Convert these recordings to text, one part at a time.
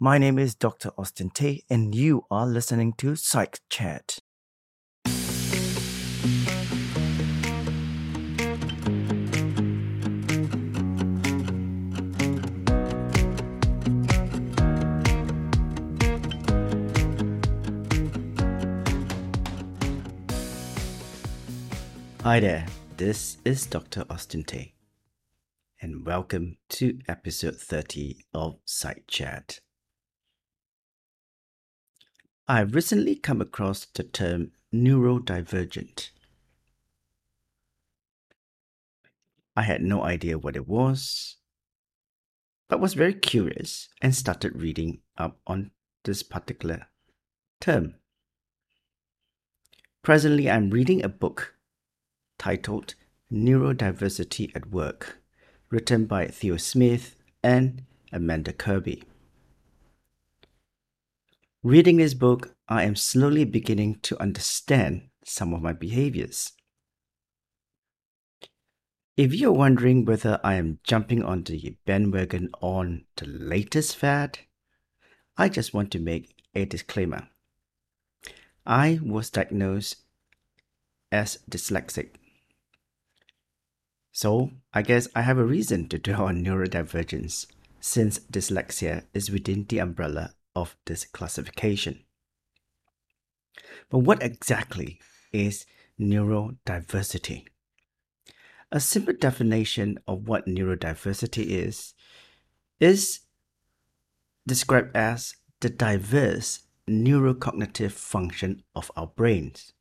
My name is Dr. Austin Tay, and you are listening to Psych Chat. Hi there, this is Dr. Austin Tay, and welcome to episode 30 of Psych Chat. I've recently come across the term neurodivergent. I had no idea what it was, but was very curious and started reading up on this particular term. Presently, I'm reading a book titled Neurodiversity at Work, written by Theo Smith and Amanda Kirby. Reading this book, I am slowly beginning to understand some of my behaviors. If you're wondering whether I am jumping on the bandwagon on the latest fad, I just want to make a disclaimer. I was diagnosed as dyslexic so I guess I have a reason to dwell on neurodivergence, since dyslexia is within the umbrella of this classification. But what exactly is neurodiversity? A simple definition of what neurodiversity is is described as the diverse neurocognitive function of our brains.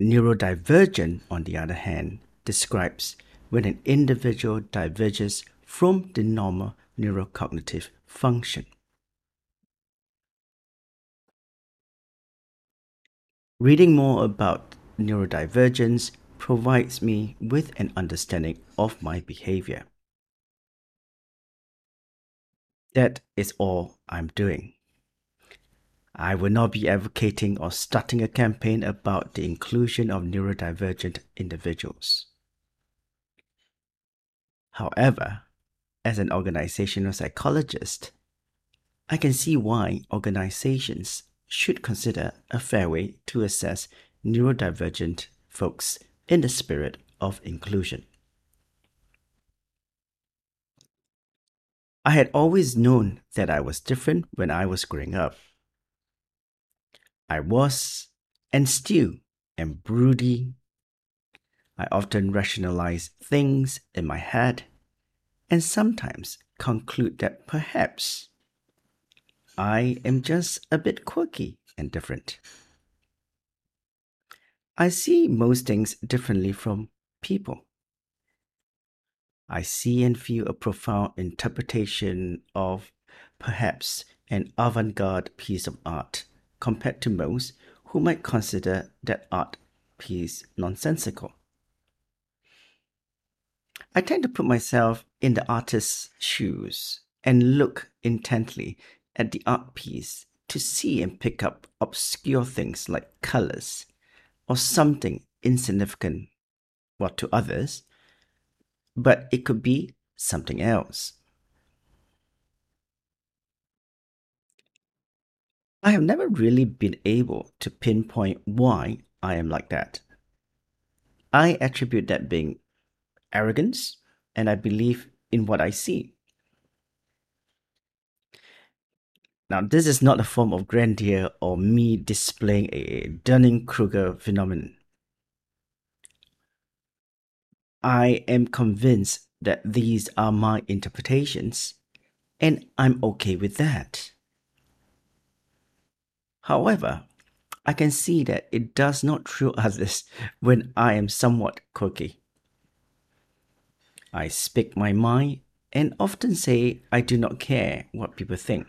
Neurodivergent, on the other hand, describes when an individual diverges from the normal neurocognitive function. Reading more about neurodivergence provides me with an understanding of my behavior. That is all I'm doing. I will not be advocating or starting a campaign about the inclusion of neurodivergent individuals. However, as an organizational psychologist, I can see why organizations should consider a fair way to assess neurodivergent folks in the spirit of inclusion. I had always known that I was different when I was growing up. I was and still am broody. I often rationalize things in my head and sometimes conclude that perhaps I am just a bit quirky and different. I see most things differently from people. I see and feel a profound interpretation of perhaps an avant garde piece of art compared to most who might consider that art piece nonsensical. I tend to put myself in the artist's shoes and look intently at the art piece to see and pick up obscure things like colors or something insignificant, what to others, but it could be something else. I have never really been able to pinpoint why I am like that. I attribute that being arrogance, and I believe in what I see. Now, this is not a form of grandeur or me displaying a Dunning Kruger phenomenon. I am convinced that these are my interpretations, and I'm okay with that. However, I can see that it does not thrill others when I am somewhat quirky. I speak my mind and often say I do not care what people think.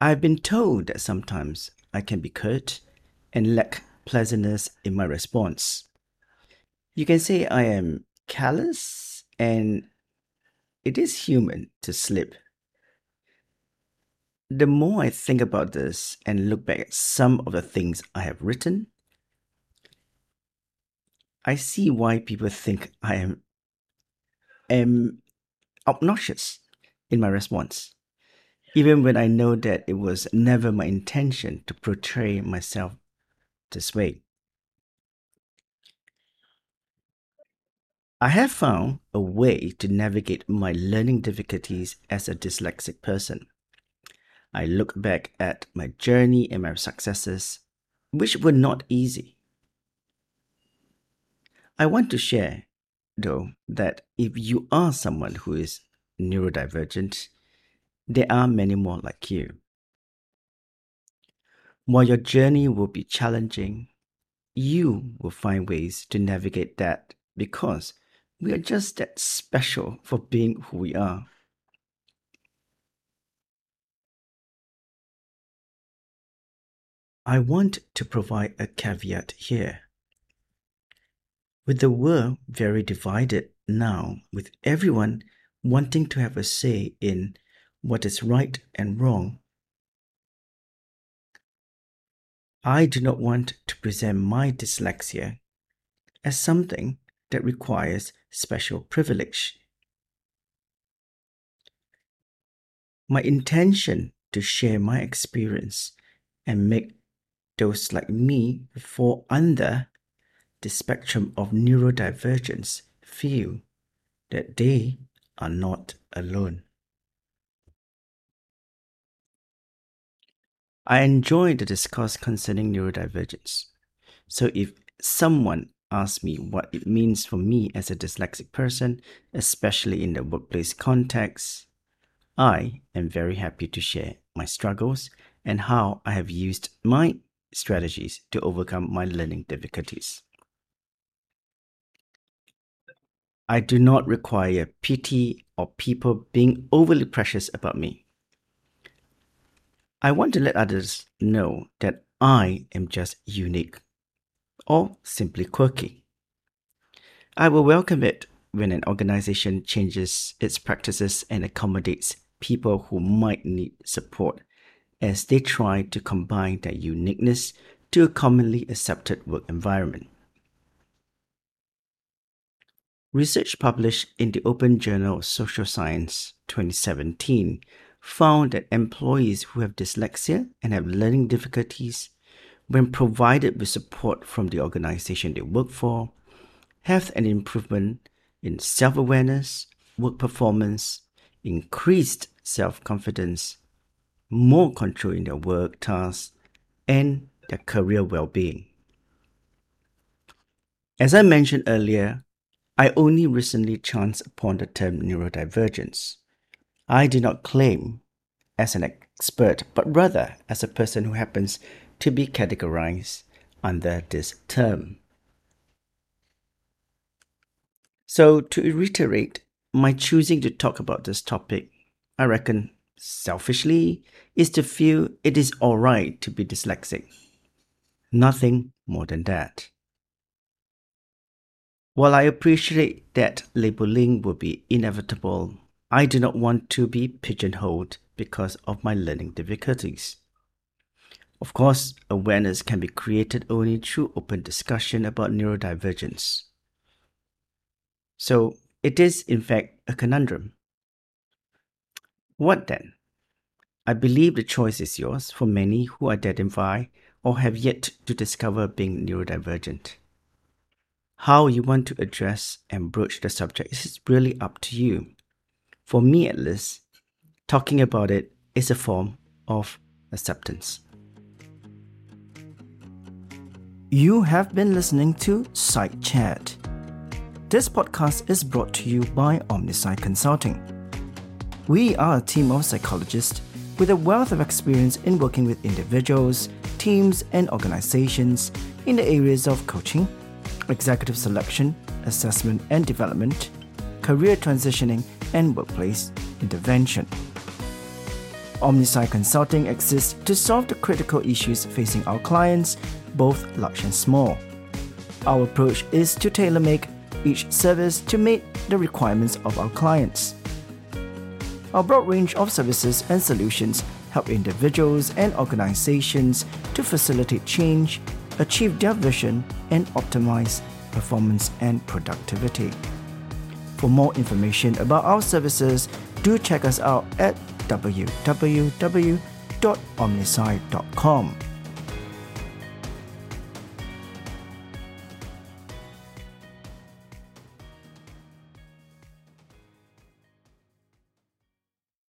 I've been told that sometimes I can be curt and lack pleasantness in my response. You can say I am callous, and it is human to slip the more I think about this and look back at some of the things I have written, I see why people think I am am obnoxious in my response, even when I know that it was never my intention to portray myself this way. I have found a way to navigate my learning difficulties as a dyslexic person. I look back at my journey and my successes, which were not easy. I want to share, though, that if you are someone who is neurodivergent, there are many more like you. While your journey will be challenging, you will find ways to navigate that because we are just that special for being who we are. I want to provide a caveat here. With the world very divided now, with everyone wanting to have a say in what is right and wrong, I do not want to present my dyslexia as something that requires special privilege. My intention to share my experience and make those like me fall under the spectrum of neurodivergence feel that they are not alone. I enjoy the discourse concerning neurodivergence. So if someone asks me what it means for me as a dyslexic person, especially in the workplace context, I am very happy to share my struggles and how I have used my strategies to overcome my learning difficulties. I do not require pity or people being overly precious about me. I want to let others know that I am just unique or simply quirky. I will welcome it when an organization changes its practices and accommodates people who might need support as they try to combine their uniqueness to a commonly accepted work environment. Research published in the Open Journal of Social Science 2017 found that employees who have dyslexia and have learning difficulties, when provided with support from the organization they work for, have an improvement in self awareness, work performance, increased self confidence, more control in their work tasks, and their career well being. As I mentioned earlier, I only recently chanced upon the term neurodivergence. I do not claim as an expert, but rather as a person who happens to be categorized under this term. So, to reiterate, my choosing to talk about this topic, I reckon selfishly, is to feel it is alright to be dyslexic. Nothing more than that. While I appreciate that labeling will be inevitable, I do not want to be pigeonholed because of my learning difficulties. Of course, awareness can be created only through open discussion about neurodivergence. So, it is in fact a conundrum. What then? I believe the choice is yours for many who identify or have yet to discover being neurodivergent. How you want to address and broach the subject is really up to you. For me, at least, talking about it is a form of acceptance. You have been listening to Psych Chat. This podcast is brought to you by Omnisci Consulting. We are a team of psychologists with a wealth of experience in working with individuals, teams, and organizations in the areas of coaching executive selection, assessment and development, career transitioning, and workplace intervention. Omnisci Consulting exists to solve the critical issues facing our clients, both large and small. Our approach is to tailor make each service to meet the requirements of our clients. Our broad range of services and solutions help individuals and organizations to facilitate change achieve their vision, and optimize performance and productivity. For more information about our services, do check us out at www.omnisci.com.